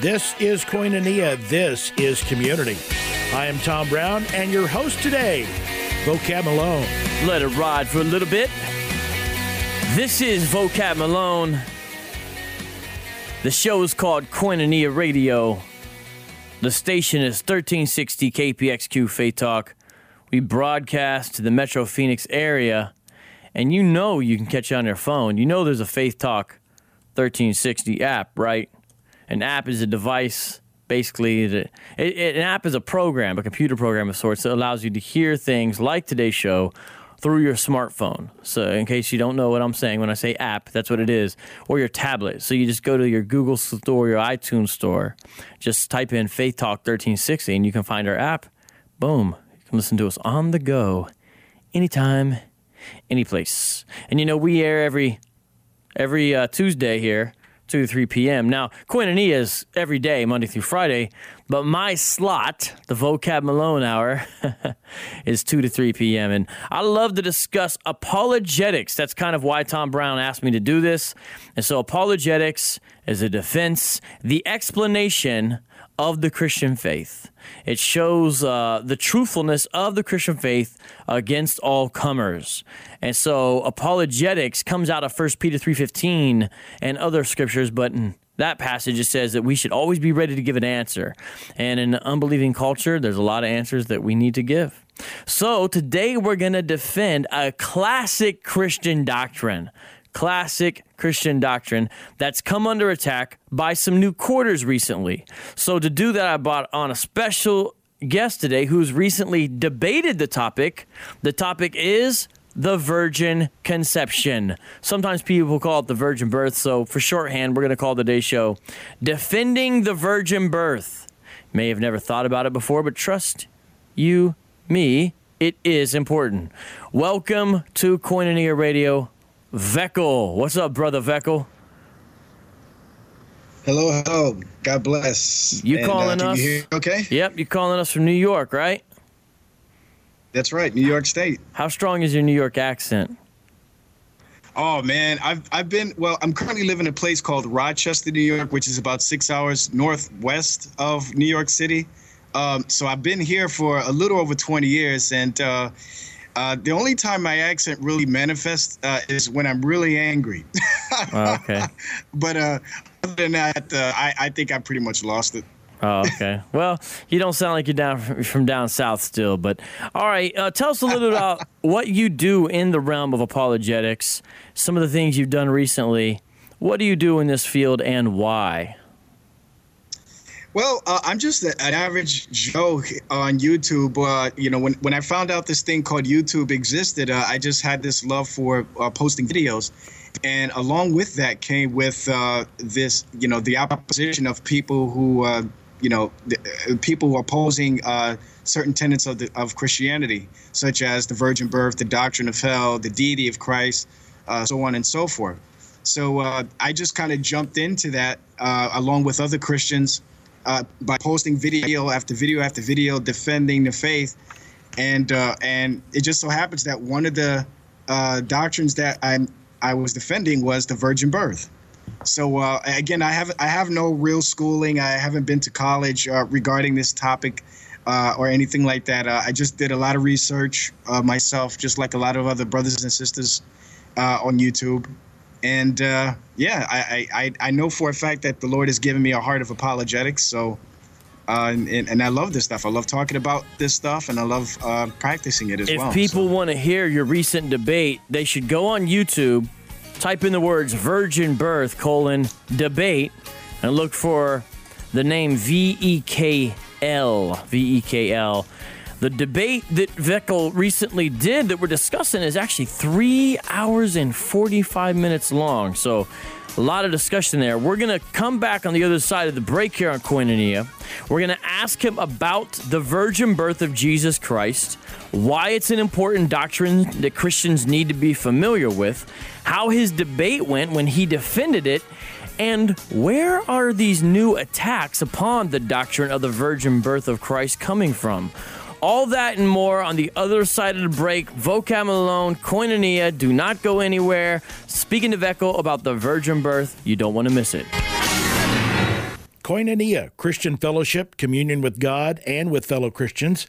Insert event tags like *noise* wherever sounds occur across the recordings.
This is Koinonia. This is community. I am Tom Brown and your host today, Vocab Malone. Let it ride for a little bit. This is Vocab Malone. The show is called Koinonia Radio. The station is 1360 KPXQ Faith Talk. We broadcast to the Metro Phoenix area, and you know you can catch it on your phone. You know there's a Faith Talk 1360 app, right? An app is a device, basically. It, it, an app is a program, a computer program of sorts that allows you to hear things like today's show through your smartphone. So, in case you don't know what I'm saying when I say app, that's what it is, or your tablet. So, you just go to your Google store, your iTunes store, just type in Faith Talk 1360, and you can find our app. Boom. You can listen to us on the go, anytime, any place. And you know, we air every every uh, Tuesday here 2 to 3 p.m. Now, Koinonia is every day, Monday through Friday, but my slot, the Vocab Malone Hour, *laughs* is 2 to 3 p.m. And I love to discuss apologetics. That's kind of why Tom Brown asked me to do this. And so, apologetics is a defense, the explanation of the Christian faith. It shows uh, the truthfulness of the Christian faith against all comers. And so apologetics comes out of 1 Peter 3.15 and other scriptures, but in that passage it says that we should always be ready to give an answer. And in an unbelieving culture, there's a lot of answers that we need to give. So today we're going to defend a classic Christian doctrine classic Christian doctrine that's come under attack by some new quarters recently. So, to do that, I brought on a special guest today who's recently debated the topic. The topic is the virgin conception. Sometimes people call it the virgin birth. So, for shorthand, we're going to call today's show Defending the Virgin Birth. May have never thought about it before, but trust you, me, it is important. Welcome to Koinonia Radio. Vekl. What's up, brother Vekl? Hello, hello. God bless. You and, uh, calling uh, us? You okay. Yep, you calling us from New York, right? That's right, New York State. How strong is your New York accent? Oh man, I've I've been well. I'm currently living in a place called Rochester, New York, which is about six hours northwest of New York City. Um, so I've been here for a little over 20 years, and uh, uh, the only time my accent really manifests uh, is when I'm really angry. *laughs* oh, okay. *laughs* But uh, other than that, uh, I, I think I pretty much lost it. Oh, okay. *laughs* well, you don't sound like you're down from down south still, but all right. Uh, tell us a little about what you do in the realm of apologetics. Some of the things you've done recently. What do you do in this field, and why? Well, uh, I'm just an average Joe on YouTube. Uh, you know, when, when I found out this thing called YouTube existed, uh, I just had this love for uh, posting videos. And along with that came with uh, this, you know, the opposition of people who, uh, you know, the, people opposing certain tenets of, the, of Christianity, such as the virgin birth, the doctrine of hell, the deity of Christ, so on and so forth. So I just kind of jumped into that along with other Christians uh, by posting video after video after video defending the faith, and uh, and it just so happens that one of the uh, doctrines that I I was defending was the virgin birth. So uh, again, I have I have no real schooling. I haven't been to college uh, regarding this topic. Uh, or anything like that. I just did a lot of research myself, just like a lot of other brothers and sisters on YouTube and uh, yeah, I, I I know for a fact that the Lord has given me a heart of apologetics. So, uh, and, and I love this stuff. I love talking about this stuff, and I love uh, practicing it as if well. If people so. want to hear your recent debate, they should go on YouTube, type in the words "virgin birth" colon debate, and look for the name V E K L V E K L the debate that Vekl recently did that we're discussing is actually three hours and 45 minutes long. So, a lot of discussion there. We're going to come back on the other side of the break here on Koinonia. We're going to ask him about the virgin birth of Jesus Christ, why it's an important doctrine that Christians need to be familiar with, how his debate went when he defended it, and where are these new attacks upon the doctrine of the virgin birth of Christ coming from? All that and more on the other side of the break. Vocab Malone, Koinonia, do not go anywhere. Speaking to Vekl about the virgin birth, you don't want to miss it. Koinonia, Christian fellowship, communion with God and with fellow Christians.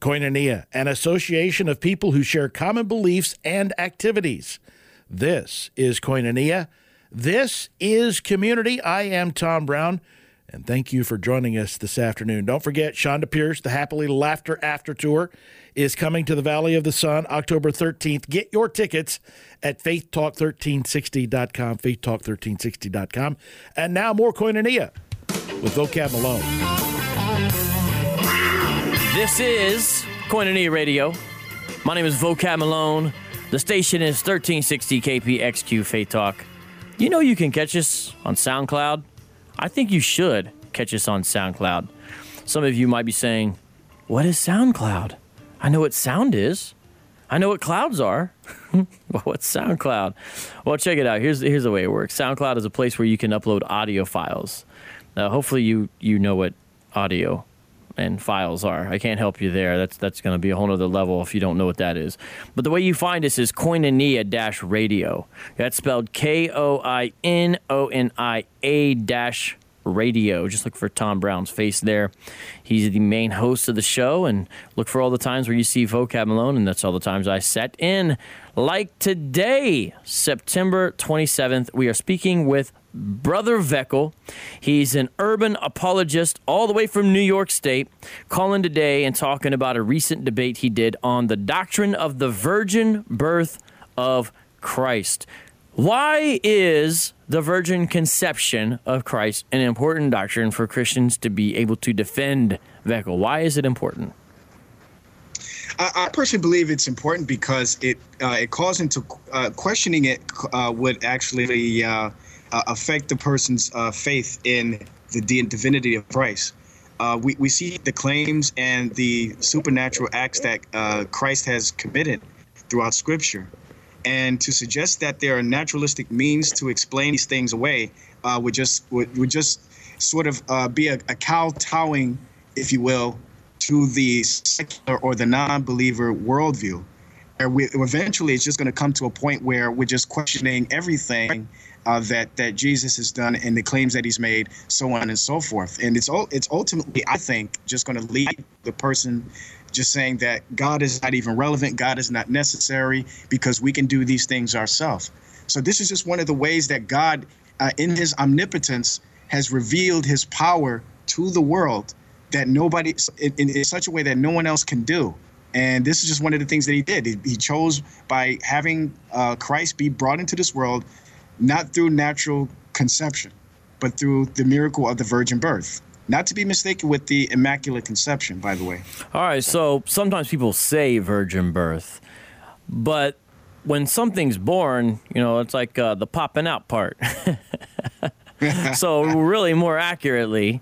Koinonia, an association of people who share common beliefs and activities. This is Koinonia. This is community. I am Tom Brown, and thank you for joining us this afternoon. Don't forget, Chonda Pierce, the Happily Laughter After Tour, is coming to the Valley of the Sun October 13th. Get your tickets at faithtalk1360.com, faithtalk1360.com. And now more Koinonia with Vocab Malone. This is Koinonia Radio. My name is Vocab Malone. The station is 1360 KPXQ Faith Talk. You know you can catch us on SoundCloud. I think you should catch us on SoundCloud. Some of you might be saying, What is SoundCloud? I know what sound is. I know what clouds are. *laughs* What's SoundCloud? Well, check it out. Here's here's the way it works. SoundCloud is a place where you can upload audio files. Now, hopefully you you know what audio and files are. I can't help you there. That's that's going to be a whole other level if you don't know what that is. But the way you find us is Koinonia dash radio. That's spelled K O I N O N I A dash radio. Just look for Tom Brown's face there. He's the main host of the show, and look for all the times where you see Vocab Malone, and that's all the times I set in. Like today, September 27th, we are speaking with Brother Vekl. He's an urban apologist all the way from New York State, calling today and talking about a recent debate he did on the doctrine of the virgin birth of Christ. Why is the virgin conception of Christ an important doctrine for Christians to be able to defend Vekl? Why is it important? I, personally believe it's important because it uh, it calls into uh, questioning it uh, would actually uh, uh, affect the person's uh, faith in the divinity of Christ. we, we see the claims and the supernatural acts that Christ has committed throughout Scripture. And to suggest that there are naturalistic means to explain these things away uh, would just would, would just sort of uh, be a, a kowtowing, if you will, to the secular or the non-believer worldview. And we, eventually, it's just going to come to a point where we're just questioning everything uh, that that Jesus has done and the claims that he's made, so on and so forth. And it's it's ultimately, I think, just going to lead the person just saying that God is not even relevant, God is not necessary because we can do these things ourselves. So this is just one of the ways that God, uh, in His omnipotence, has revealed His power to the world that nobody, in, in, such a way that no one else can do. And this is just one of the things that He did. He, he chose by having uh, Christ be brought into this world, not through natural conception, but through the miracle of the virgin birth. Not to be mistaken with the Immaculate Conception, by the way. All right, so sometimes people say virgin birth, but when something's born, you know, it's like uh, the popping out part. *laughs* so, really, more accurately,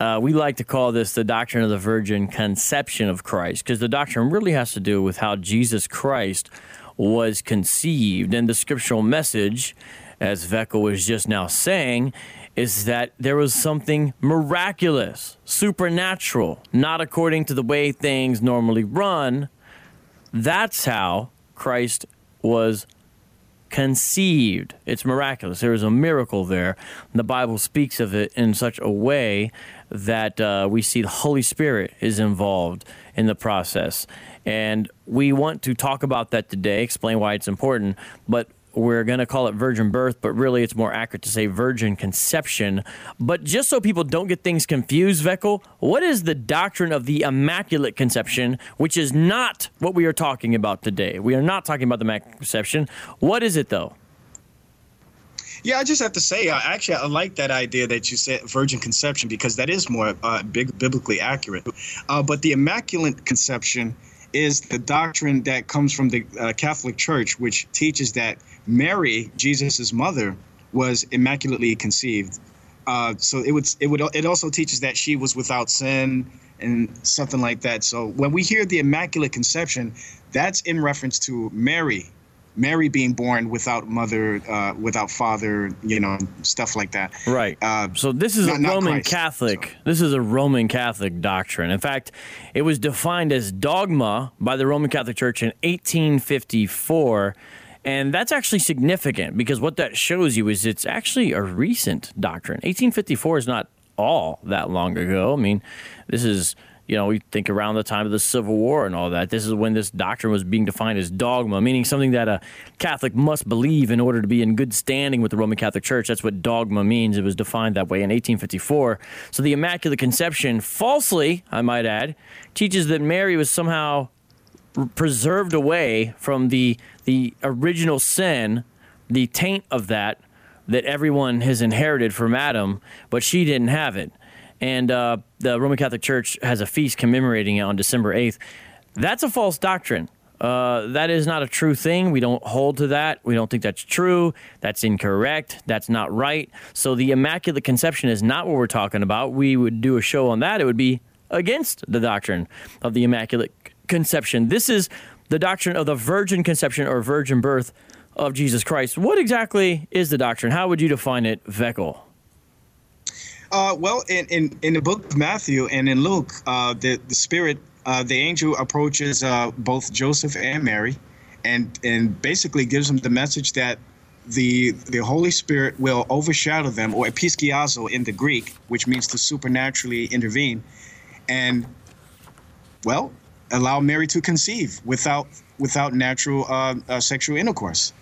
uh, we like to call this the doctrine of the virgin conception of Christ, because the doctrine really has to do with how Jesus Christ was conceived. And the scriptural message, as Vekl was just now saying, is that there was something miraculous, supernatural, not according to the way things normally run. That's how Christ was conceived. It's miraculous. There is a miracle there. The Bible speaks of it in such a way that uh, we see the Holy Spirit is involved in the process. And we want to talk about that today, explain why it's important. But we're going to call it virgin birth, but really it's more accurate to say virgin conception. But just so people don't get things confused, Vekl, what is the doctrine of the Immaculate Conception, which is not what we are talking about today? We are not talking about the Immaculate Conception. What is it, though? Yeah, I just have to say, uh, actually, I like that idea that you said virgin conception because that is more uh, big, biblically accurate. Uh, but the Immaculate Conception is the doctrine that comes from the uh, Catholic Church, which teaches that Mary, Jesus' mother, was immaculately conceived. Uh, so it would it would it also teaches that she was without sin and something like that. So when we hear the immaculate conception, that's in reference to Mary, Mary being born without mother, uh, without father, you know, stuff like that. Right. Uh, so this is not, a Roman Christ, Catholic. So. This is a Roman Catholic doctrine. In fact, it was defined as dogma by the Roman Catholic Church in 1854. And that's actually significant because what that shows you is it's actually a recent doctrine. 1854 is not all that long ago. I mean, this is you know, we think around the time of the Civil War and all that. This is when this doctrine was being defined as dogma, meaning something that a Catholic must believe in order to be in good standing with the Roman Catholic Church. That's what dogma means. It was defined that way in 1854. So the Immaculate Conception, falsely, I might add, teaches that Mary was somehow preserved away from the the original sin, the taint of that that everyone has inherited from Adam, but she didn't have it and uh, the Roman Catholic Church has a feast commemorating it on December 8th. That's a false doctrine. Uh, that is not a true thing. We don't hold to that. We don't think that's true. That's incorrect. That's not right. So the Immaculate Conception is not what we're talking about. We would do a show on that. It would be against the doctrine of the Immaculate Conception. This is the doctrine of the virgin conception or virgin birth of Jesus Christ. What exactly is the doctrine? How would you define it, Vekl? Uh, well, in, in, in the book of Matthew and in Luke, uh, the, the spirit, uh, the angel approaches uh, both Joseph and Mary and, and basically gives them the message that the, the Holy Spirit will overshadow them, or episkiazo in the Greek, which means to supernaturally intervene, and, well, allow Mary to conceive without, without natural uh, uh, sexual intercourse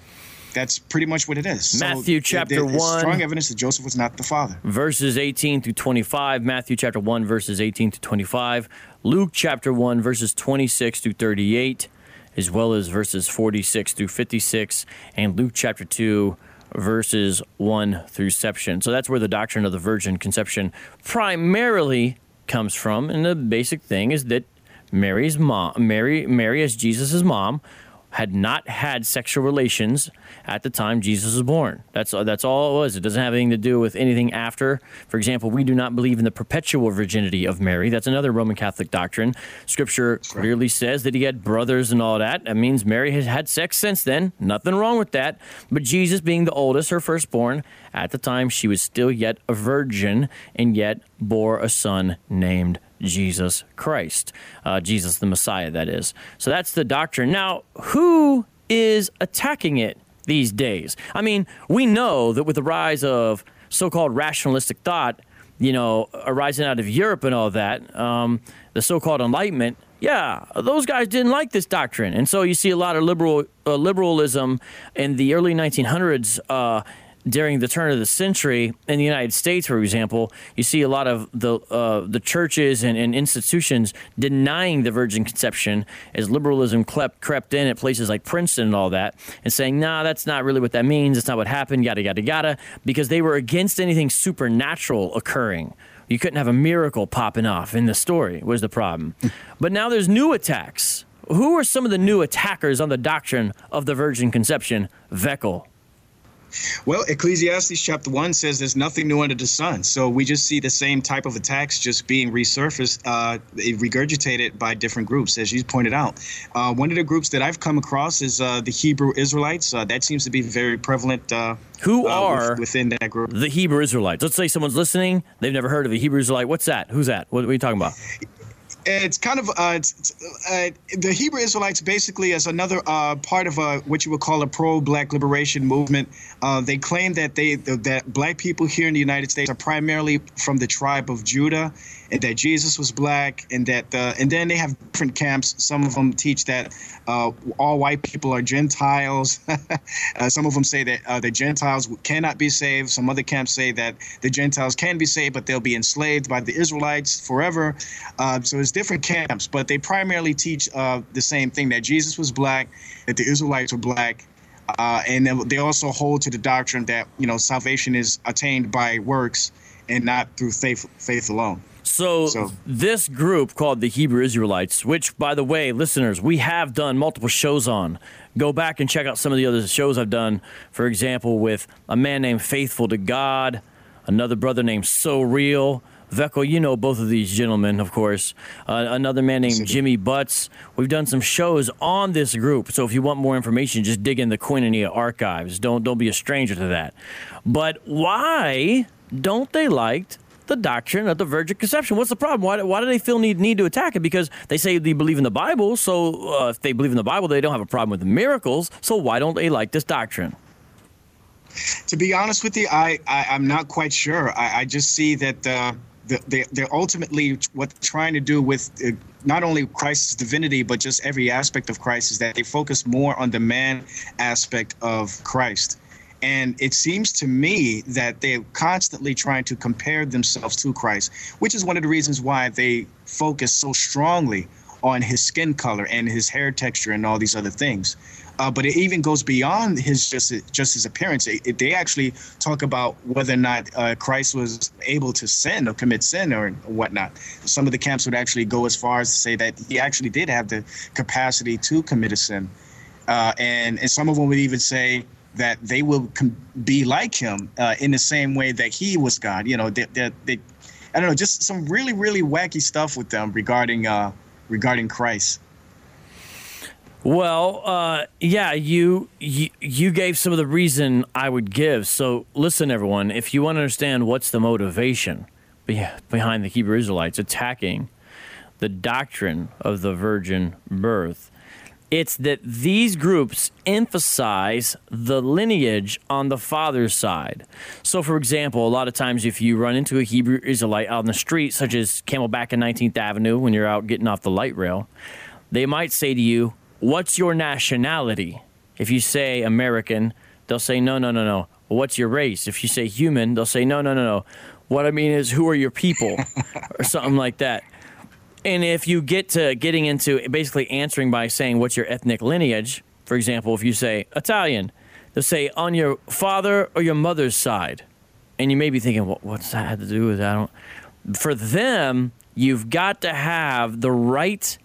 that's pretty much what it is. Matthew so chapter 1. Strong evidence that Joseph was not the father. Verses 18 through 25. Matthew chapter 1, verses 18 to 25. Luke chapter 1, verses 26 through 38, as well as verses 46 through 56. And Luke chapter 2, verses 1 through section. So that's where the doctrine of the virgin conception primarily comes from. And the basic thing is that Mary's mom, Mary, Mary as Jesus' mom, had not had sexual relations at the time Jesus was born. That's that's all it was. It doesn't have anything to do with anything after. For example, we do not believe in the perpetual virginity of Mary. That's another Roman Catholic doctrine. Scripture clearly says that he had brothers and all that. That means Mary has had sex since then. Nothing wrong with that. But Jesus being the oldest, her firstborn, at the time she was still yet a virgin and yet bore a son named Jesus Christ, uh, Jesus the Messiah, that is. So that's the doctrine. Now, who is attacking it these days? I mean, we know that with the rise of so called rationalistic thought, you know, arising out of Europe and all that, um, the so called Enlightenment, yeah, those guys didn't like this doctrine. And so you see a lot of liberal uh, liberalism in the early 1900s. Uh, during the turn of the century in the United States, for example, you see a lot of the uh, the churches and, and, institutions denying the virgin conception as liberalism crept, crept in at places like Princeton and all that, and saying, "Nah, that's not really what that means. It's not what happened." Yada yada yada, because they were against anything supernatural occurring. You couldn't have a miracle popping off in the story. Was the problem? *laughs* but now there's new attacks. Who are some of the new attackers on the doctrine of the virgin conception? Vekl. Well, Ecclesiastes chapter 1 says there's nothing new under the sun. So we just see the same type of attacks just being resurfaced, uh, regurgitated by different groups, as you pointed out. Uh, one of the groups that I've come across is uh, the Hebrew Israelites. Uh, that seems to be very prevalent. Uh, Who uh, are within that group? The Hebrew Israelites. Let's say someone's listening, they've never heard of a Hebrew Israelite. What's that? Who's that? What are you talking about? It's kind of uh, it's, uh, the Hebrew Israelites basically as another uh, part of a, what you would call a pro-black liberation movement. Uh, they claim that they that black people here in the United States are primarily from the tribe of Judah, and that Jesus was black, and that uh, and then they have different camps. Some of them teach that uh, all white people are Gentiles. *laughs* some of them say that the Gentiles cannot be saved. Some other camps say that the Gentiles can be saved, but they'll be enslaved by the Israelites forever. So it's different camps, but they primarily teach uh, the same thing: that Jesus was black, that the Israelites were black. and they also hold to the doctrine that you know salvation is attained by works and not through faith faith alone. So, so, this group called the Hebrew Israelites, which, by the way, listeners, we have done multiple shows on. Go back and check out some of the other shows I've done. For example, with a man named Faithful to God, another brother named So Real. Vekl, you know both of these gentlemen, of course. Uh, another man named Jimmy Butts. We've done some shows on this group, so if you want more information, just dig in the Koinonia archives. Don't don't be a stranger to that. But why don't they like the doctrine of the virgin conception. What's the problem? Why, why do they feel need need to attack it? Because they say they believe in the Bible. So uh, if they believe in the Bible, they don't have a problem with the miracles. So why don't they like this doctrine? To be honest with you, I, I am not quite sure. I, I just see that uh, the, they, they're ultimately what they're trying to do with uh, not only Christ's divinity but just every aspect of Christ is that they focus more on the man aspect of Christ. And it seems to me that they're constantly trying to compare themselves to Christ, which is one of the reasons why they focus so strongly on his skin color and his hair texture and all these other things. Uh, but it even goes beyond his just just his appearance. It, it, they actually talk about whether or not uh, Christ was able to sin or commit sin or whatnot. Some of the camps would actually go as far as to say that he actually did have the capacity to commit a sin, uh, and and some of them would even say that they will com- be like him uh, in the same way that he was God. You know, they, they, they, I don't know, just some really really wacky stuff with them regarding uh, regarding Christ. Well, uh, yeah, you, you you gave some of the reason I would give. So listen, everyone, if you want to understand what's the motivation behind the Hebrew Israelites attacking the doctrine of the virgin birth, it's that these groups emphasize the lineage on the father's side. So, for example, a lot of times if you run into a Hebrew Israelite out on the street, such as Camelback and 19th Avenue when you're out getting off the light rail, they might say to you, what's your nationality? If you say American, they'll say, no, no, no, no. What's your race? If you say human, they'll say, no, no, no, no. What I mean is, who are your people? *laughs* or something like that. And if you get to getting into basically answering by saying, what's your ethnic lineage? For example, if you say Italian, they'll say, on your father or your mother's side. And you may be thinking, well, what's that have to do with that? I don't. For them, you've got to have the right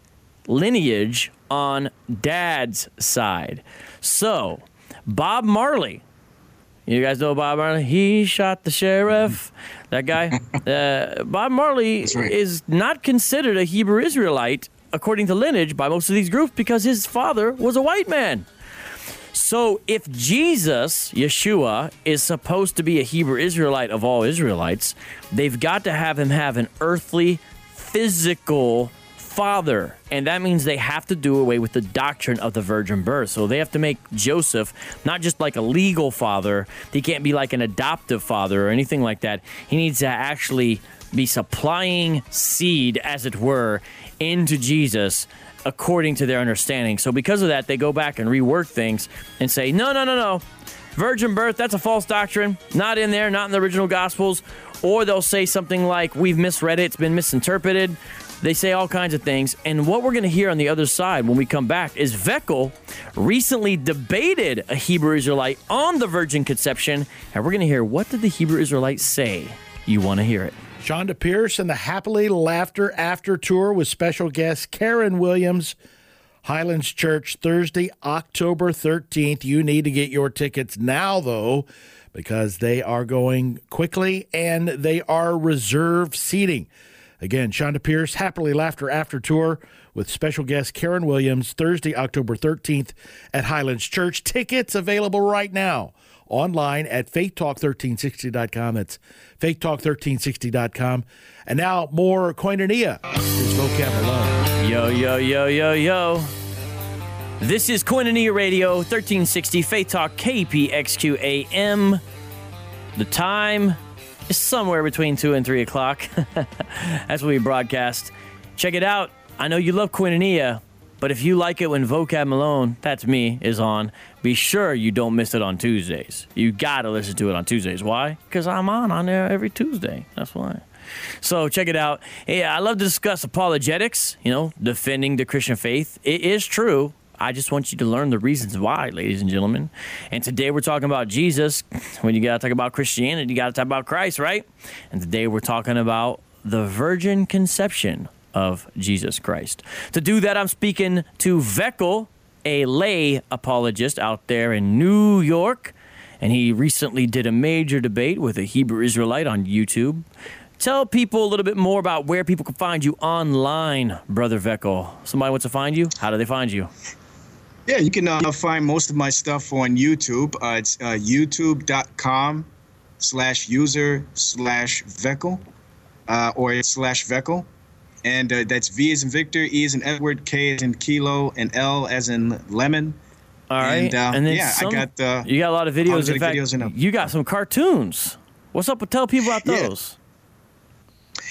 lineage on dad's side. So, Bob Marley. You guys know Bob Marley? He shot the sheriff. That guy. *laughs* Uh, Bob Marley right. is not considered a Hebrew Israelite, according to lineage, by most of these groups because his father was a white man. So, if Jesus, Yeshua, is supposed to be a Hebrew Israelite of all Israelites, they've got to have him have an earthly, physical father. And that means they have to do away with the doctrine of the virgin birth. So they have to make Joseph not just like a legal father, he can't be like an adoptive father or anything like that. He needs to actually be supplying seed, as it were, into Jesus according to their understanding. So because of that, they go back and rework things and say, no, no, no, no. Virgin birth, that's a false doctrine. Not in there, not in the original Gospels. Or they'll say something like, we've misread it, it's been misinterpreted. They say all kinds of things. And what we're going to hear on the other side when we come back is Vekl recently debated a Hebrew Israelite on the virgin conception. And we're going to hear what did the Hebrew Israelite say? You want to hear it. Chonda Pierce and the Happily Laughter After Tour with special guest Karen Williams. Highlands Church, Thursday, October 13th. You need to get your tickets now, though, because they are going quickly and they are reserved seating. Again, Chonda Pierce, Happily Laughter After Tour with special guest Karen Williams, Thursday, October 13th at Highlands Church. Tickets available right now online at faithtalk1360.com. That's faithtalk1360.com. And now more koinonia is Vocab Malone. Yo, yo, yo, yo, yo. This is Koinonia Radio 1360 Faith Talk KPXQ AM. The time somewhere between 2 and 3 o'clock. *laughs* That's when we broadcast. Check it out. I know you love Koinonia, but if you like it when Vocab Malone, that's me, is on, be sure you don't miss it on Tuesdays. You gotta listen to it on Tuesdays. Why? Because I'm on on there every Tuesday. That's why. So check it out. Hey, I love to discuss apologetics, you know, defending the Christian faith. It is true. I just want you to learn the reasons why, ladies and gentlemen. And today we're talking about Jesus. When you got to talk about Christianity, you got to talk about Christ, right? And today we're talking about the virgin conception of Jesus Christ. To do that, I'm speaking to Vekl, a lay apologist out there in New York. And he recently did a major debate with a Hebrew Israelite on YouTube. Tell people a little bit more about where people can find you online, Brother Vekl. Somebody wants to find you? How do they find you? Yeah, you can uh, find most of my stuff on YouTube. Uh, it's uh, youtube.com slash user slash Vekl uh, or slash Vekl. And uh, that's V as in Victor, E as in Edward, K as in Kilo, and L as in Lemon. All right, And, uh, then yeah, I got, uh, you got a lot of videos. In fact, videos in you got some cartoons. What's up with tell people about those? Yeah,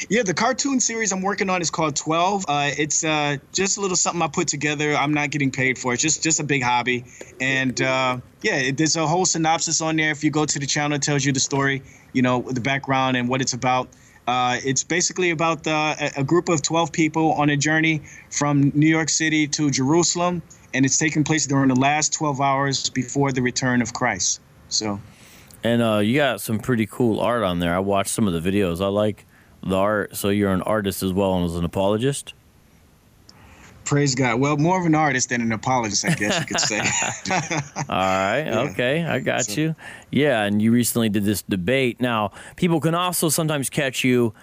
the cartoon series I'm working on is called 12. Uh, it's uh, just a little something I put together. I'm not getting paid for it. It's just just a big hobby. And uh, yeah, there's a whole synopsis on there. If you go to the channel, it tells you the story, you know, the background and what it's about. Uh, it's basically about uh, a, a group of 12 people on a journey from New York City to Jerusalem, and it's taking place during the last 12 hours before the return of Christ. So And uh, you got some pretty cool art on there. I watched some of the videos. I like the art. So you're an artist as well and as an apologist. praise God. Well, more of an artist than an apologist, I guess you could say. *laughs* All right. Okay. I got So- you. Yeah. And you recently did this debate. Now, people can also sometimes catch you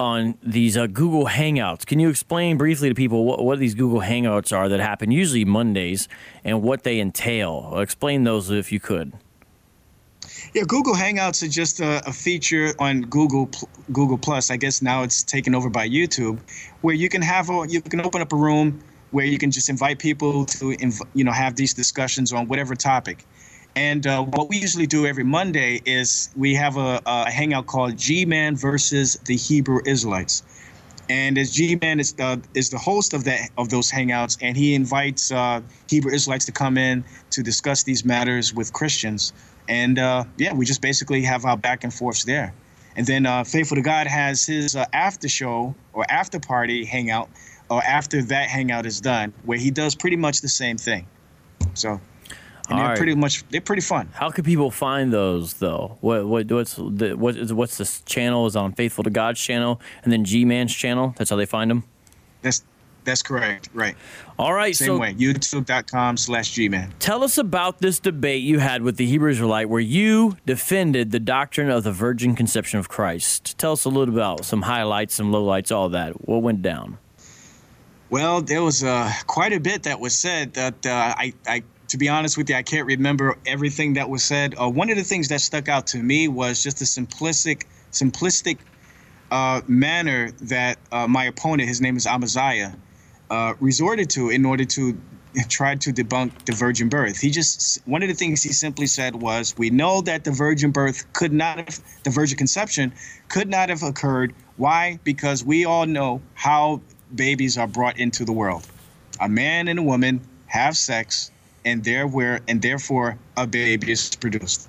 on these uh, Google Hangouts. Can you explain briefly to people what, what these Google Hangouts are that happen usually Mondays and what they entail? Explain those if you could. Yeah, Google Hangouts are just a, a feature on Google Google Plus. I guess now it's taken over by YouTube, where you can have a you can open up a room where you can just invite people to inv- you know have these discussions on whatever topic. And uh, what we usually do every Monday is we have a, a hangout called G-Man versus the Hebrew Israelites. And as G-Man is uh, is the host of that of those hangouts, and he invites uh, Hebrew Israelites to come in to discuss these matters with Christians. And uh, yeah, we just basically have our back and forths there. And then uh, Faithful to God has his uh, after show or after party hangout, or after that hangout is done, where he does pretty much the same thing. So, and they're right. pretty much they're pretty fun. How can people find those though? What what what's the what is what's this channel is on Faithful to God's channel and then G Man's channel. That's how they find them. That's that's correct. Right. All right, Same so way. YouTube.com slash Gman. tell us about this debate you had with the Hebrew Israelite where you defended the doctrine of the virgin conception of Christ. Tell us a little about some highlights, some lowlights, all that. What went down? Well, there was uh, quite a bit that was said that uh, I, I, to be honest with you, I can't remember everything that was said. Uh, one of the things that stuck out to me was just the simplistic, simplistic uh, manner that uh, my opponent, his name is Amaziah, uh, resorted to in order to try to debunk the virgin birth. He just one of the things he simply said was, "We know that the virgin birth could not have, the virgin conception could not have occurred. Why? Because we all know how babies are brought into the world. A man and a woman have sex, and and therefore a baby is produced."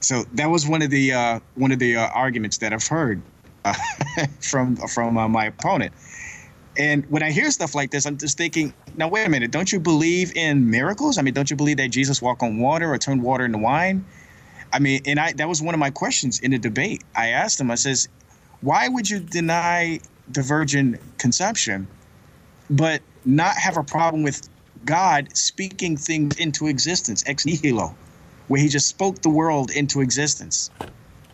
So that was one of the uh, one of the uh, arguments that I've heard uh, *laughs* from from uh, my opponent. And when I hear stuff like this, I'm just thinking, now wait a minute, don't you believe in miracles? I mean, don't you believe that Jesus walked on water or turned water into wine? I mean, and I that was one of my questions in the debate. I asked him, I says, why would you deny the virgin conception, but not have a problem with God speaking things into existence, ex nihilo, where he just spoke the world into existence,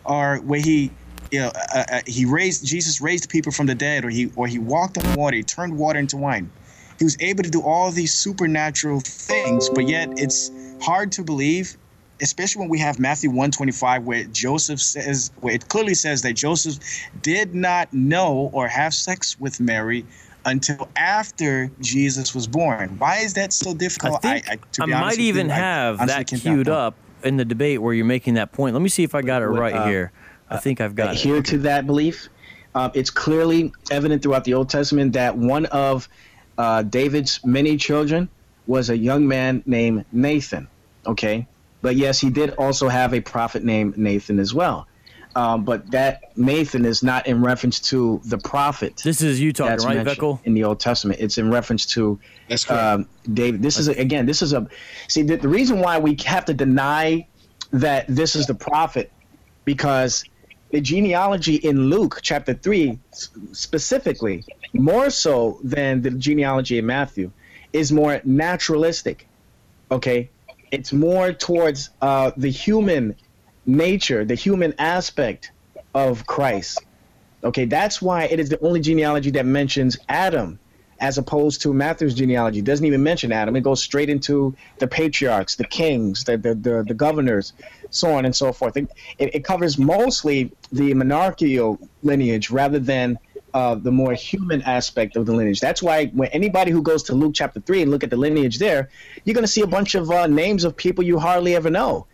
or where he you know, uh, uh, he raised Jesus raised people from the dead, or he or he walked on water, he turned water into wine. He was able to do all these supernatural things, but yet it's hard to believe, especially when we have Matthew 125, where Joseph says, where it clearly says that Joseph did not know or have sex with Mary until after Jesus was born. Why is that so I difficult? think I, to be honest might with you, even I have that queued up in the debate where you're making that point. Let me see if I got it What, right uh, here. I think I've got it. adhere to that belief. Um, it's clearly evident throughout the Old Testament that one of uh, David's many children was a young man named Nathan. Okay, but yes, he did also have a prophet named Nathan as well. Um, but that Nathan is not in reference to the prophet. This is you talking, right, Vekl? In the Old Testament. It's in reference to That's um, David. This is a, again. This is a see the, the reason why we have to deny that this is the prophet because the genealogy in Luke chapter three specifically more so than the genealogy in Matthew is more naturalistic. Okay, it's more towards uh, the human nature, the human aspect of Christ. Okay, that's why it is the only genealogy that mentions Adam as opposed to Matthew's genealogy. It doesn't even mention Adam. It goes straight into the patriarchs, the kings, the the, the, the governors, so on and so forth. It, it, it covers mostly the monarchical lineage rather than uh, the more human aspect of the lineage. That's why when anybody who goes to Luke chapter three and look at the lineage there, you're going to see a bunch of uh, names of people you hardly ever know.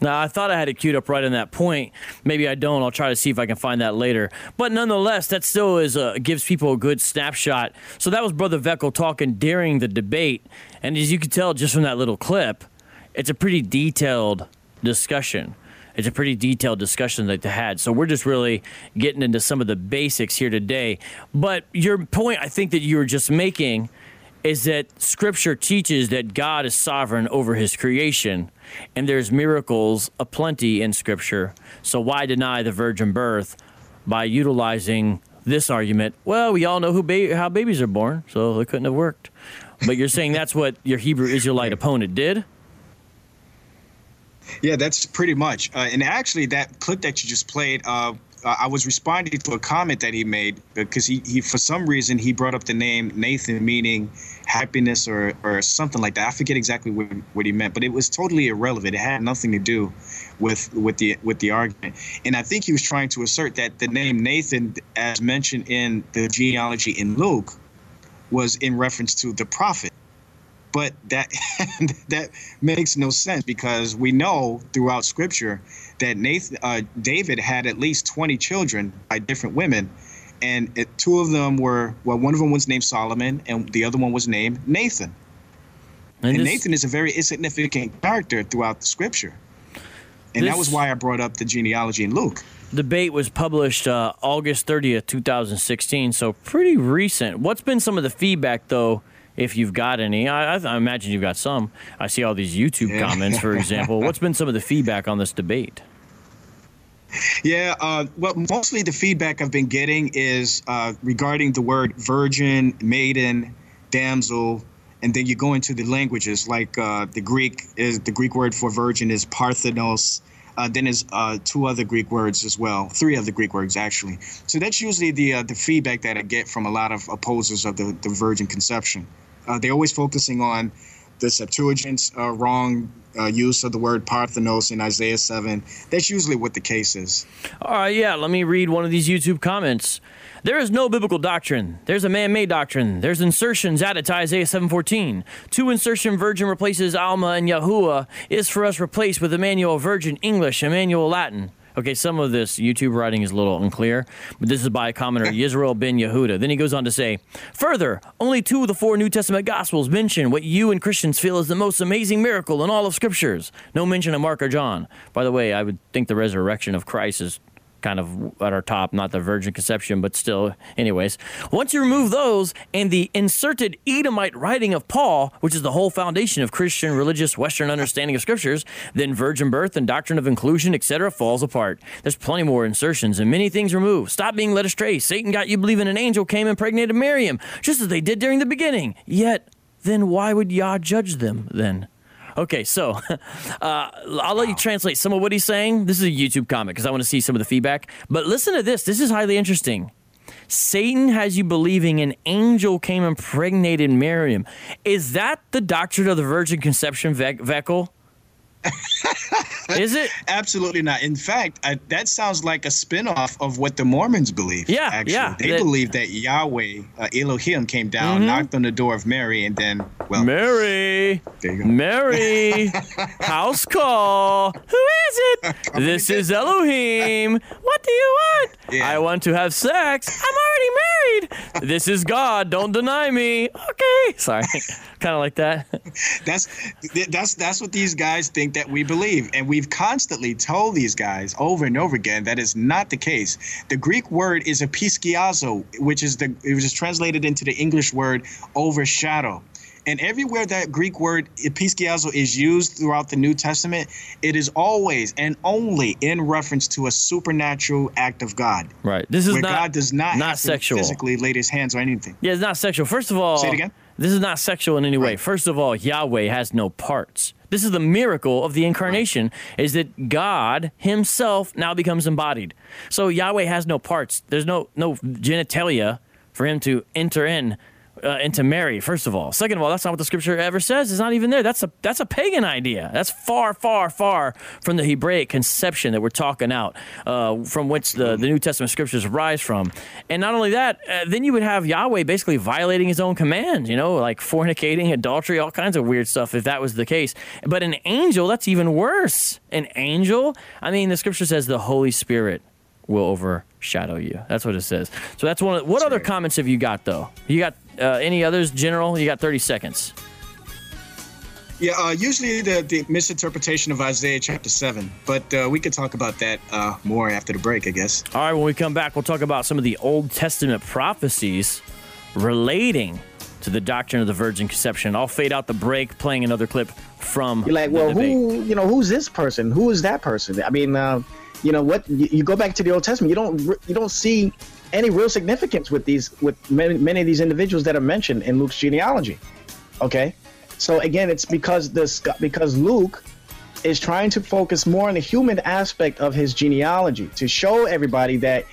Now, I thought I had it queued up right in that point. Maybe I don't. I'll try to see if I can find that later. But nonetheless, that still is a, gives people a good snapshot. So that was Brother Vekl talking during the debate. And as you can tell just from that little clip, it's a pretty detailed discussion. It's a pretty detailed discussion that they had. So we're just really getting into some of the basics here today. But your point, I think, that you were just making is that Scripture teaches that God is sovereign over his creation and there's miracles aplenty in Scripture. So why deny the virgin birth by utilizing this argument? Well, we all know who ba- how babies are born, so it couldn't have worked. But you're saying that's what your Hebrew Israelite opponent did? Yeah, that's pretty much. Uh, and actually, that clip that you just played, uh, uh, I was responding to a comment that he made because he, he, for some reason, he brought up the name Nathan, meaning happiness or, or something like that. I forget exactly what, what he meant, but it was totally irrelevant. It had nothing to do with with the with the argument. And I think he was trying to assert that the name Nathan, as mentioned in the genealogy in Luke, was in reference to the prophet. But that *laughs* that makes no sense because we know throughout Scripture that Nathan, uh, David had at least 20 children by different women and it, two of them were well, one of them was named Solomon, and the other one was named Nathan. And, and this, Nathan is a very insignificant character throughout the Scripture, and that was why I brought up the genealogy in Luke. Debate was published uh, August 30th, 2016, so pretty recent. What's been some of the feedback though? If you've got any, I, I, I imagine you've got some. I see all these YouTube yeah. comments, for example. What's been some of the feedback on this debate? *laughs* Yeah, uh, well, mostly the feedback I've been getting is uh, regarding the word virgin, maiden, damsel, and then you go into the languages like uh, the Greek is the Greek word for virgin is parthenos. Uh, then there's uh, two other Greek words as well, three other Greek words actually. So that's usually the uh, the feedback that I get from a lot of opposers of the, the virgin conception. They're always focusing on the Septuagint's wrong uh, use of the word Parthenos in Isaiah 7. That's usually what the case is. All right, yeah, let me read one of these YouTube comments. There is no biblical doctrine. There's a man-made doctrine. There's insertions added to Isaiah 7:14. Two insertion virgin replaces Alma and Yahuwah is for us replaced with Emmanuel Virgin English, Emmanuel Latin. Okay, some of this YouTube writing is a little unclear, but this is by a commenter, *laughs* Yisrael ben Yehuda. Then he goes on to say, Further, only two of the four New Testament Gospels mention what you and Christians feel is the most amazing miracle in all of Scriptures. No mention of Mark or John. By the way, I would think the resurrection of Christ is kind of at our top, not the virgin conception, but still, anyways. Once you remove those and the inserted Edomite writing of Paul, which is the whole foundation of Christian religious Western understanding of scriptures, then virgin birth and doctrine of inclusion, etc., falls apart. There's plenty more insertions and many things removed. Stop being led astray. Satan got you believing an angel came and impregnated Miriam, just as they did during the beginning. Yet, then why would Yah judge them then? Okay, so *laughs* uh, I'll let you translate some of what he's saying. This is a YouTube comment because I want to see some of the feedback. But listen to this. This is highly interesting. Satan has you believing an angel came and impregnated Miriam. Is that the doctrine of the virgin conception, Vekl? *laughs* Is it? Absolutely not. In fact, I, that sounds like a spinoff of what the Mormons believe. Yeah, actually. yeah. They that, believe that Yahweh, uh, Elohim, came down, mm-hmm. knocked on the door of Mary, and then, well, Mary, Mary, *laughs* house call. Who is it? *laughs* this is Elohim. What do you want? Yeah. I want to have sex. I'm already married. This is God. Don't deny me. Okay. Sorry. kind of like that. that's that's that's what these guys think that we believe, and we've constantly told these guys over and over again that is not the case. The Greek word is episkiazo, which is the it was translated into the English word overshadow. And everywhere that Greek word episkiazo is used throughout the New Testament, it is always and only in reference to a supernatural act of God. Right. This is where not God does not not sexual. physically lay his hands on anything. Yeah, it's not sexual. First of all, say it again. This is not sexual in any way. Right. First of all, Yahweh has no parts. This is the miracle of the incarnation is that God himself now becomes embodied. So Yahweh has no parts. There's no no genitalia for him to enter in uh, into Mary. First of all, second of all, that's not what the scripture ever says. It's not even there. That's a that's a pagan idea. That's far, far, far from the Hebraic conception that we're talking out, uh, from which the, the New Testament scriptures rise from. And not only that, uh, then you would have Yahweh basically violating His own commands. You know, like fornicating, adultery, all kinds of weird stuff. If that was the case, but an angel, that's even worse. An angel. I mean, the scripture says the Holy Spirit will overshadow you. That's what it says. So that's one. Of, what That's other right. comments have you got though? You got uh, any others, General? You got 30 seconds. Yeah, uh, usually the, the misinterpretation of Isaiah chapter 7, but uh, we could talk about that uh, more after the break, I guess. All right, when we come back, we'll talk about some of the Old Testament prophecies relating to the doctrine of the virgin conception. I'll fade out the break, playing another clip from You're like, the well, debate. who, you know, who's this person? Who is that person? I mean, uh, you know, what? You, go back to the Old Testament, you don't, you don't see any real significance with these, with many, many of these individuals that are mentioned in Luke's genealogy. Okay, so again, it's because this, because Luke is trying to focus more on the human aspect of his genealogy to show everybody that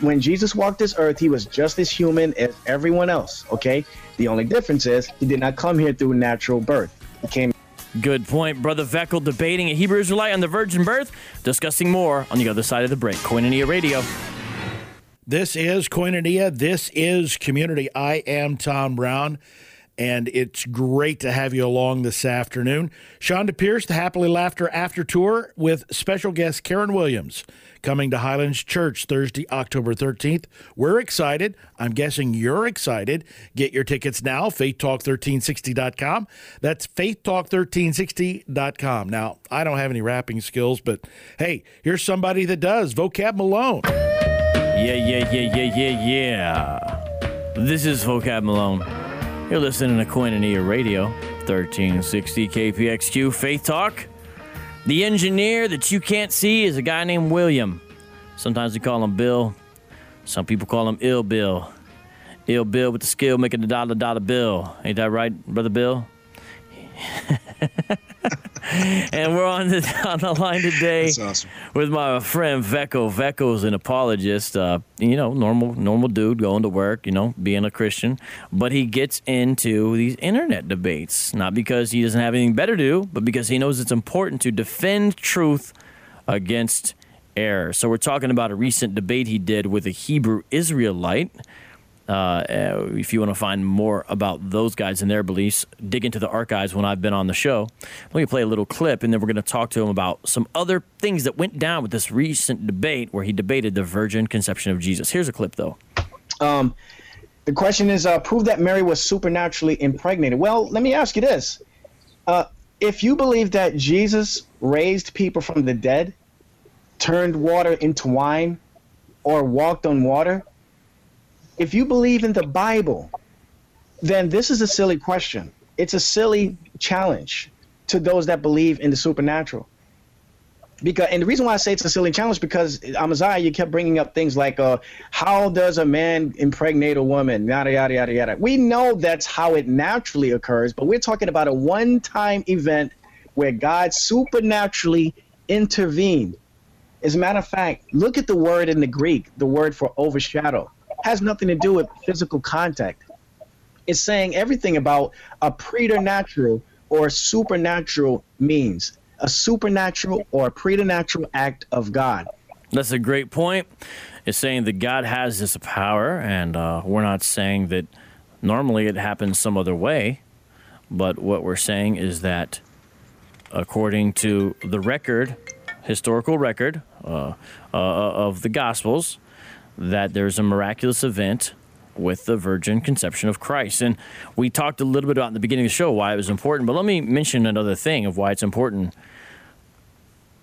when Jesus walked this earth, he was just as human as everyone else. Okay, the only difference is he did not come here through natural birth. He came Good point. Brother Vekyl debating a Hebrew Israelite on the virgin birth. Discussing more on the other side of the break. Koinonia Radio. This is Koinonia. This is Community. I am Tom Brown, and it's great to have you along this afternoon. Chonda Pierce, the Happily Laughter After Tour, with special guest Karen Williams, coming to Highlands Church Thursday, October 13th. We're excited. I'm guessing you're excited. Get your tickets now, faithtalk1360.com. That's faithtalk1360.com. Now, I don't have any rapping skills, but hey, here's somebody that does. Vocab Malone. Yeah, yeah, yeah, yeah, yeah, yeah. This is Vocab Malone. You're listening to Koinonia Radio, 1360 KPXQ Faith Talk. The engineer that you can't see is a guy named William. Sometimes we call him Bill. Some people call him Ill Bill. Ill Bill with the skill making the dollar dollar bill. Ain't that right, Brother Bill? *laughs* and we're on the, *laughs* on the line today awesome. with my friend Vekyl. Vekyl's an apologist, uh, you know, normal normal dude going to work, you know, being a Christian, but he gets into these internet debates not because he doesn't have anything better to do, but because he knows it's important to defend truth against error. So we're talking about a recent debate he did with a Hebrew Israelite. Uh, uh, if you want to find more about those guys and their beliefs, dig into the archives when I've been on the show. Let me play a little clip, and then we're going to talk to him about some other things that went down with this recent debate where he debated the virgin conception of Jesus. Here's a clip, though. Um, the question is, uh, prove that Mary was supernaturally impregnated. Well, let me ask you this: uh, If you believe that Jesus raised people from the dead, turned water into wine, or walked on water, if you believe in the Bible, then this is a silly question. It's a silly challenge to those that believe in the supernatural. Because and the reason why I say it's a silly challenge because Amaziah, you kept bringing up things like uh, how does a man impregnate a woman? Yada yada yada yada. We know that's how it naturally occurs but we're talking about a one-time event where God supernaturally intervened. As a matter of fact look at the word in the Greek the word for overshadow has nothing to do with physical contact it's saying everything about a preternatural or supernatural means a supernatural or preternatural act of God. That's a great point. It's saying that God has this power, and uh, we're not saying that normally it happens some other way, but what we're saying is that according to the record, historical record uh, uh, of the Gospels, that there's a miraculous event with the virgin conception of Christ. And we talked a little bit about in the beginning of the show why it was important, but let me mention another thing of why it's important.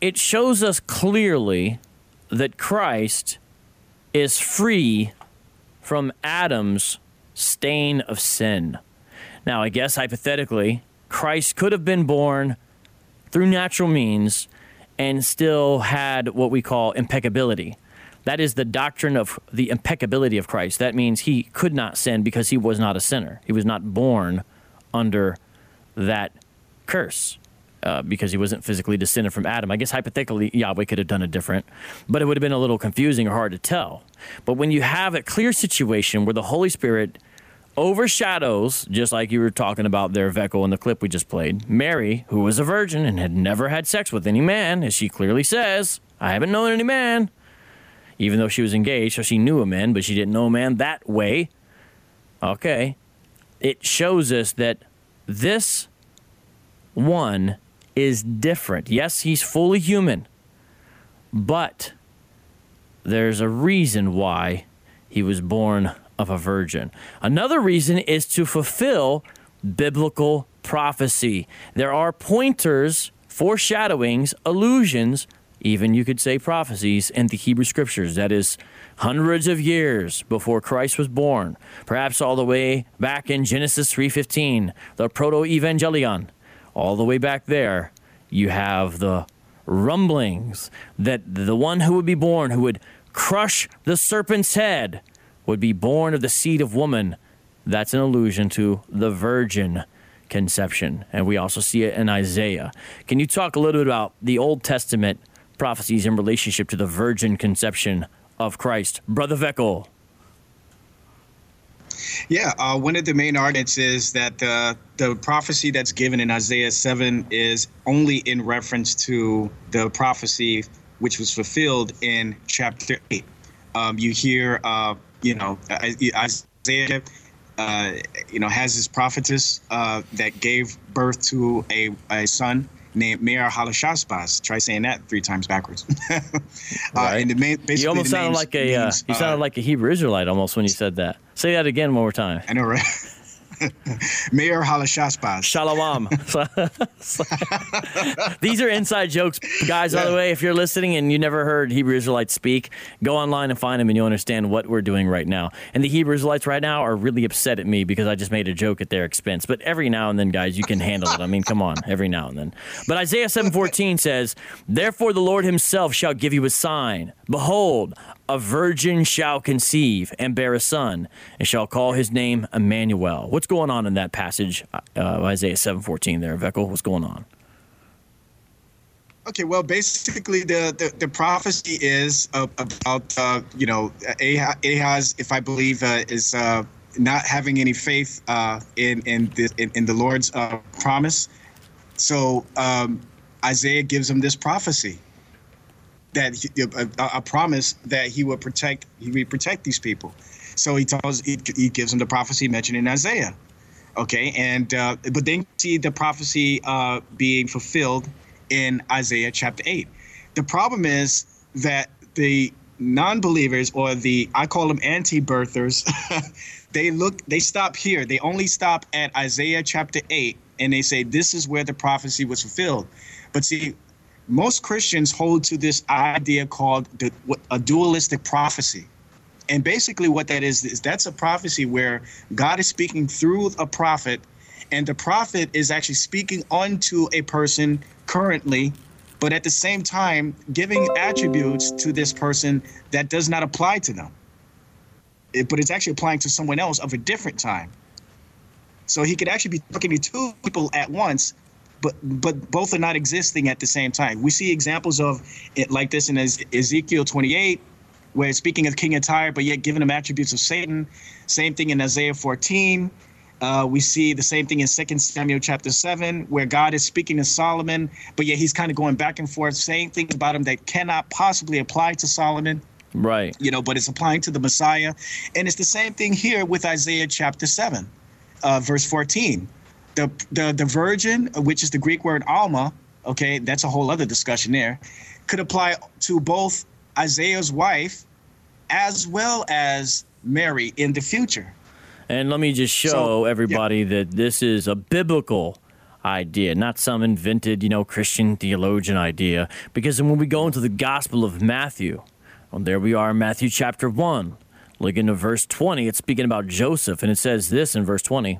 It shows us clearly that Christ is free from Adam's stain of sin. Now, I guess hypothetically, Christ could have been born through natural means and still had what we call impeccability. That is the doctrine of the impeccability of Christ. That means he could not sin because he was not a sinner. He was not born under that curse uh, because he wasn't physically descended from Adam. I guess hypothetically, Yahweh could have done it different, but it would have been a little confusing or hard to tell. But when you have a clear situation where the Holy Spirit overshadows, just like you were talking about there, Vekyl, in the clip we just played, Mary, who was a virgin and had never had sex with any man, as she clearly says, I haven't known any man, even though she was engaged, so she knew a man, but she didn't know a man that way. Okay. It shows us that this one is different. Yes, he's fully human, but there's a reason why he was born of a virgin. Another reason is to fulfill biblical prophecy. There are pointers, foreshadowings, allusions, even you could say prophecies in the Hebrew scriptures. That is hundreds of years before Christ was born, perhaps all the way back in Genesis 3:15, the proto-evangelion. All the way back there, you have the rumblings that the one who would be born who would crush the serpent's head would be born of the seed of woman. That's an allusion to the virgin conception. And we also see it in Isaiah. Can you talk a little bit about the Old Testament prophecies in relationship to the virgin conception of Christ? Brother Vekyl. Yeah, uh, one of the main arguments is that the the prophecy that's given in Isaiah seven is only in reference to the prophecy which was fulfilled in chapter eight. Um, you hear uh, you know, Isaiah, uh, you know, has his prophetess uh, that gave birth to a, a son named Maher-shalal-hash-baz. Try saying that three times backwards. *laughs* uh, right. and the main, you almost sounded like a uh, you sounded uh, like a Hebrew Israelite almost when you said that. Say that again one more time. I know, right? *laughs* *laughs* Maher-shalal-hash-baz. Shalom. *laughs* These are inside jokes, guys. By the way, if you're listening and you never heard Hebrew Israelites speak, go online and find them, and you'll understand what we're doing right now. And the Hebrew Israelites right now are really upset at me because I just made a joke at their expense. But every now and then, guys, you can handle it. I mean, come on, every now and then. But Isaiah 7:14 says, "Therefore the Lord Himself shall give you a sign. Behold, a virgin shall conceive and bear a son, and shall call his name Emmanuel. What's going on in that passage, uh, Isaiah seven fourteen? There, Vekyl, what's going on? Okay, well, basically, the the, the prophecy is uh, about uh, you know Ahaz, if I believe, uh, is uh, not having any faith uh, in in the in, in the Lord's promise. So um, Isaiah gives him this prophecy that he, a, a, promise that he would protect he would protect these people. So he tells he, he gives them the prophecy mentioned in Isaiah. Okay, and uh, but then see the prophecy uh, being fulfilled in Isaiah chapter eight. The problem is that the non-believers or the I call them anti-birthers, *laughs* they look they stop here. They only stop at Isaiah chapter eight and they say this is where the prophecy was fulfilled. But see, most Christians hold to this idea called a dualistic prophecy. And basically, what that is, is that's a prophecy where God is speaking through a prophet, and the prophet is actually speaking unto a person currently, but at the same time, giving attributes to this person that does not apply to them. It, but it's actually applying to someone else of a different time. So he could actually be talking to two people at once, but but both are not existing at the same time. We see examples of it like this in Ezekiel 28, where speaking of King of Tyre, but yet giving him attributes of Satan. Same thing in Isaiah 14. Uh, we see the same thing in Second Samuel chapter 7, where God is speaking to Solomon, but yet he's kind of going back and forth, saying things about him that cannot possibly apply to Solomon. Right. You know, but it's applying to the Messiah. And it's the same thing here with Isaiah chapter 7, uh, verse 14 the the the virgin, which is the Greek word alma, okay, that's a whole other discussion there, could apply to both Isaiah's wife as well as Mary in the future. And let me just show so, everybody yeah. that this is a biblical idea, not some invented, you know, Christian theologian idea. Because when we go into the Gospel of Matthew, well, there we are in Matthew chapter 1. Look into verse 20. It's speaking about Joseph, and it says this in verse 20.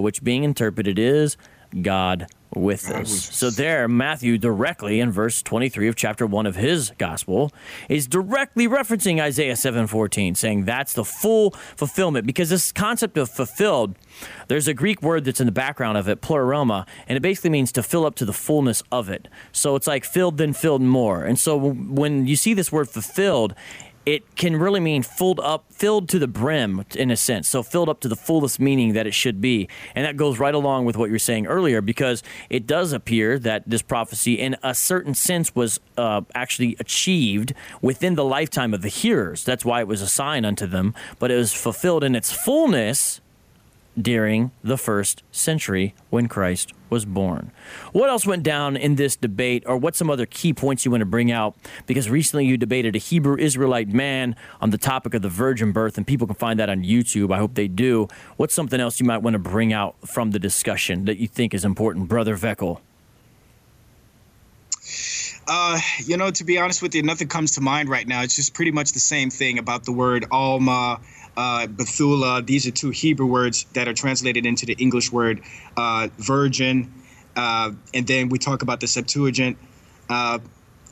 which being interpreted is God with us. So there, Matthew directly in verse 23 of chapter 1 of his gospel is directly referencing Isaiah 7:14, saying that's the full fulfillment because this concept of fulfilled there's a Greek word that's in the background of it, pleroma, and it basically means to fill up to the fullness of it. So it's like filled then filled more. And so when you see this word fulfilled, it can really mean filled up, filled to the brim in a sense. So filled up to the fullest meaning that it should be. And that goes right along with what you're saying earlier because it does appear that this prophecy, in a certain sense, was uh, actually achieved within the lifetime of the hearers. That's why it was a sign unto them, but it was fulfilled in its fullness during the first century when Christ was born. What else went down in this debate, or what some other key points you want to bring out? Because recently you debated a Hebrew Israelite man on the topic of the virgin birth, and people can find that on YouTube. I hope they do. What's something else you might want to bring out from the discussion that you think is important, Brother Vekyl? Uh, you know, to be honest with you, nothing comes to mind right now. It's just pretty much the same thing about the word Alma uh, Bethula. These are two Hebrew words that are translated into the English word uh, virgin. Uh, and then we talk about the Septuagint. Uh,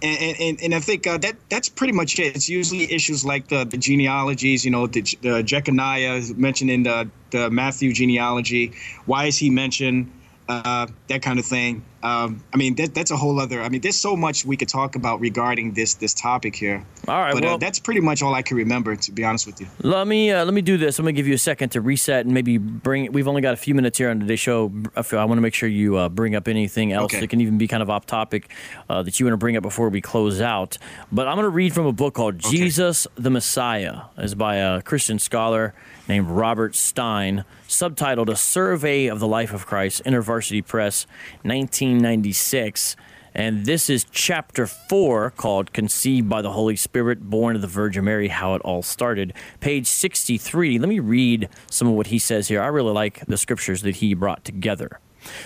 and, and, and I think uh, that that's pretty much it. It's usually issues like the, the genealogies, you know, the, the Jeconiah mentioned in the, the Matthew genealogy. Why is he mentioned? Uh, that kind of thing. Um, I mean, that, that's a whole other. I mean, there's so much we could talk about regarding this this topic here. All right, but well, uh, that's pretty much all I can remember, to be honest with you. Let me uh, let me do this. I'm gonna give you a second to reset and maybe bring. We've only got a few minutes here on today's show. I want to make sure you uh, bring up anything else Okay. that can even be kind of off topic uh, that you want to bring up before we close out. But I'm gonna read from a book called Jesus the Messiah. is by a Christian scholar named Robert Stein, subtitled "A Survey of the Life of Christ," InterVarsity Press, 1996. And this is chapter four called Conceived by the Holy Spirit, Born of the Virgin Mary, How It All Started. Page 63. Let me read some of what he says here. I really like the scriptures that he brought together.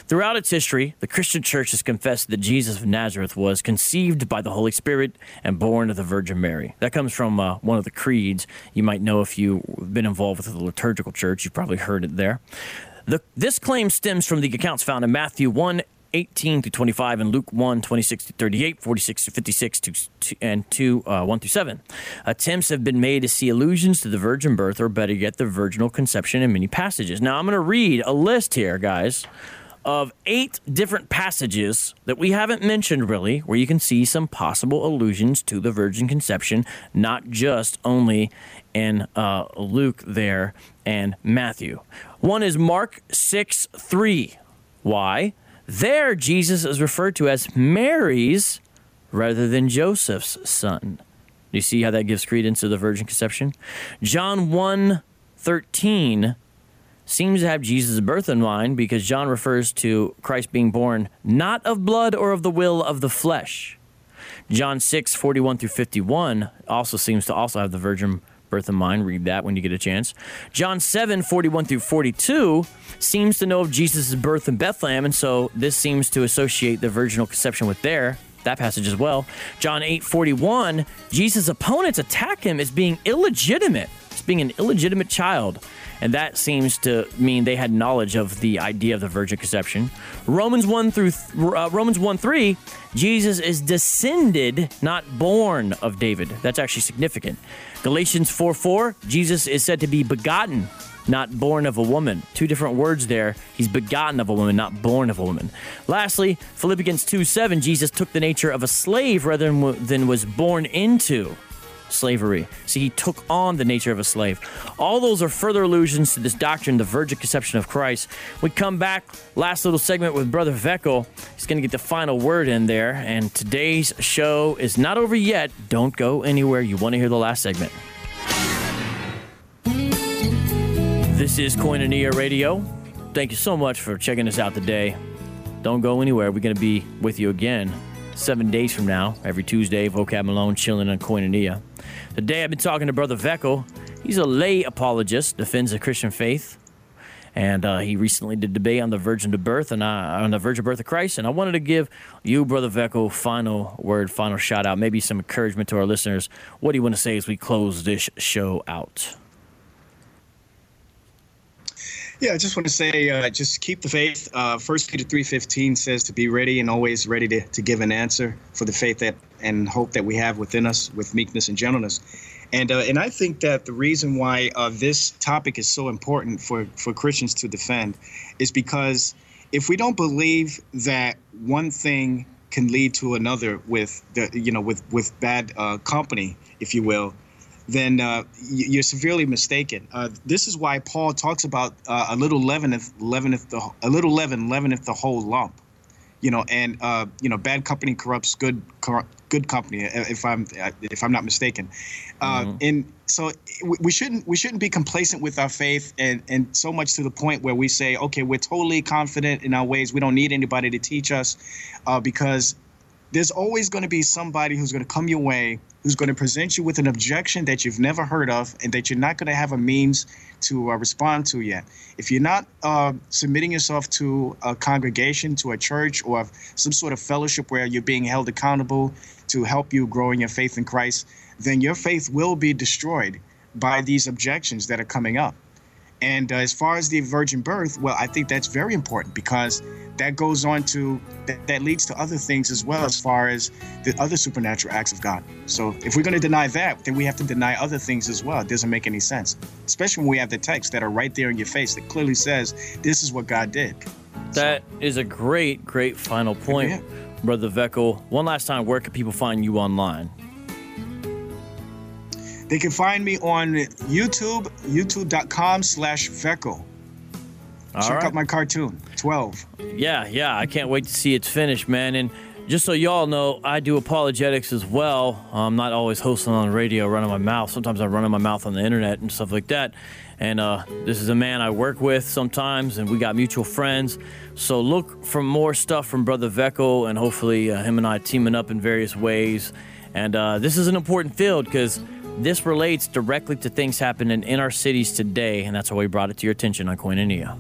Throughout its history, the Christian church has confessed that Jesus of Nazareth was conceived by the Holy Spirit and born of the Virgin Mary. That comes from uh, one of the creeds. You might know if you've been involved with the liturgical church, you've probably heard it there. The, this claim stems from the accounts found in Matthew 1 18 to 25 and Luke 1 26 to 38, 46 to 56 to, and 2 uh, 1 through 7. Attempts have been made to see allusions to the virgin birth or better yet the virginal conception in many passages. Now I'm going to read a list here, guys, of eight different passages that we haven't mentioned really, where you can see some possible allusions to the virgin conception, not just only in uh, Luke there and Matthew. One is Mark 6 3. Why? There, Jesus is referred to as Mary's rather than Joseph's son. Do you see how that gives credence to the virgin conception? John 1 13 seems to have Jesus' birth in mind because John refers to Christ being born not of blood or of the will of the flesh. John 6, 41 through 51 also seems to also have the virgin birth in mind. Read that when you get a chance. John 7, 41 through 42 seems to know of Jesus' birth in Bethlehem, and so this seems to associate the virginal conception with there. That passage as well. John 8, 41, Jesus' opponents attack him as being illegitimate, as being an illegitimate child. And that seems to mean they had knowledge of the idea of the virgin conception. Romans 1 through uh, Romans 1 3, Jesus is descended, not born of David. That's actually significant. Galatians 4 4, Jesus is said to be begotten, not born of a woman. Two different words there. He's begotten of a woman, not born of a woman. Lastly, Philippians 2 7, Jesus took the nature of a slave rather than, than was born into slavery. See, he took on the nature of a slave. All those are further allusions to this doctrine, the virgin conception of Christ. We come back, last little segment with Brother Vekyl. He's going to get the final word in there. And today's show is not over yet. Don't go anywhere. You want to hear the last segment. This is Koinonia Radio. Thank you so much for checking us out today. Don't go anywhere. We're going to be with you again seven days from now, every Tuesday, Vocab Malone chilling on Koinonia. Today I've been talking to Brother Vekyl. He's a lay apologist, defends the Christian faith, and uh, he recently did debate on the virgin to birth and uh, on the virgin birth of Christ. And I wanted to give you, Brother Vekyl, final word, final shout out, maybe some encouragement to our listeners. What do you want to say as we close this show out? Yeah, I just want to say, uh, just keep the faith. Uh, First Peter three fifteen says to be ready and always ready to, to give an answer for the faith that and hope that we have within us with meekness and gentleness. And uh, and I think that the reason why uh, this topic is so important for for Christians to defend is because if we don't believe that one thing can lead to another with the you know with with bad uh, company, if you will, then uh, you're severely mistaken. Uh, this is why Paul talks about uh, a little leaveneth, leaveneth the a little leaven leaveneth the whole lump. You know, and uh, you know, bad company corrupts good good company. Uh, if I'm uh, if I'm not mistaken, mm-hmm. and so we shouldn't we shouldn't be complacent with our faith, and and so much to the point where we say, okay, we're totally confident in our ways. We don't need anybody to teach us, because there's always going to be somebody who's going to come your way who's going to present you with an objection that you've never heard of and that you're not going to have a means to uh, respond to yet. If you're not uh, submitting yourself to a congregation, to a church, or some sort of fellowship where you're being held accountable to help you grow in your faith in Christ, then your faith will be destroyed by these objections that are coming up. And uh, as far as the virgin birth, well, I think that's very important because that goes on to that, that leads to other things as well as far as the other supernatural acts of God. So if we're going to deny that, then we have to deny other things as well. It doesn't make any sense, especially when we have the texts that are right there in your face that clearly says this is what God did. That so, is a great, great final point, yeah. Brother Vekyl. One last time, where can people find you online? They can find me on YouTube, youtube.com slash Vekyl. Check right. out my cartoon, 12. Yeah, yeah. I can't wait to see it's finished, man. And just so y'all know, I do apologetics as well. I'm not always hosting on radio, running my mouth. Sometimes I run my mouth on the internet and stuff like that. And uh, this is a man I work with sometimes, and we got mutual friends. So look for more stuff from Brother Vekyl, and hopefully uh, him and I teaming up in various ways. And uh, this is an important field because this relates directly to things happening in our cities today, and that's why we brought it to your attention on Koinonia.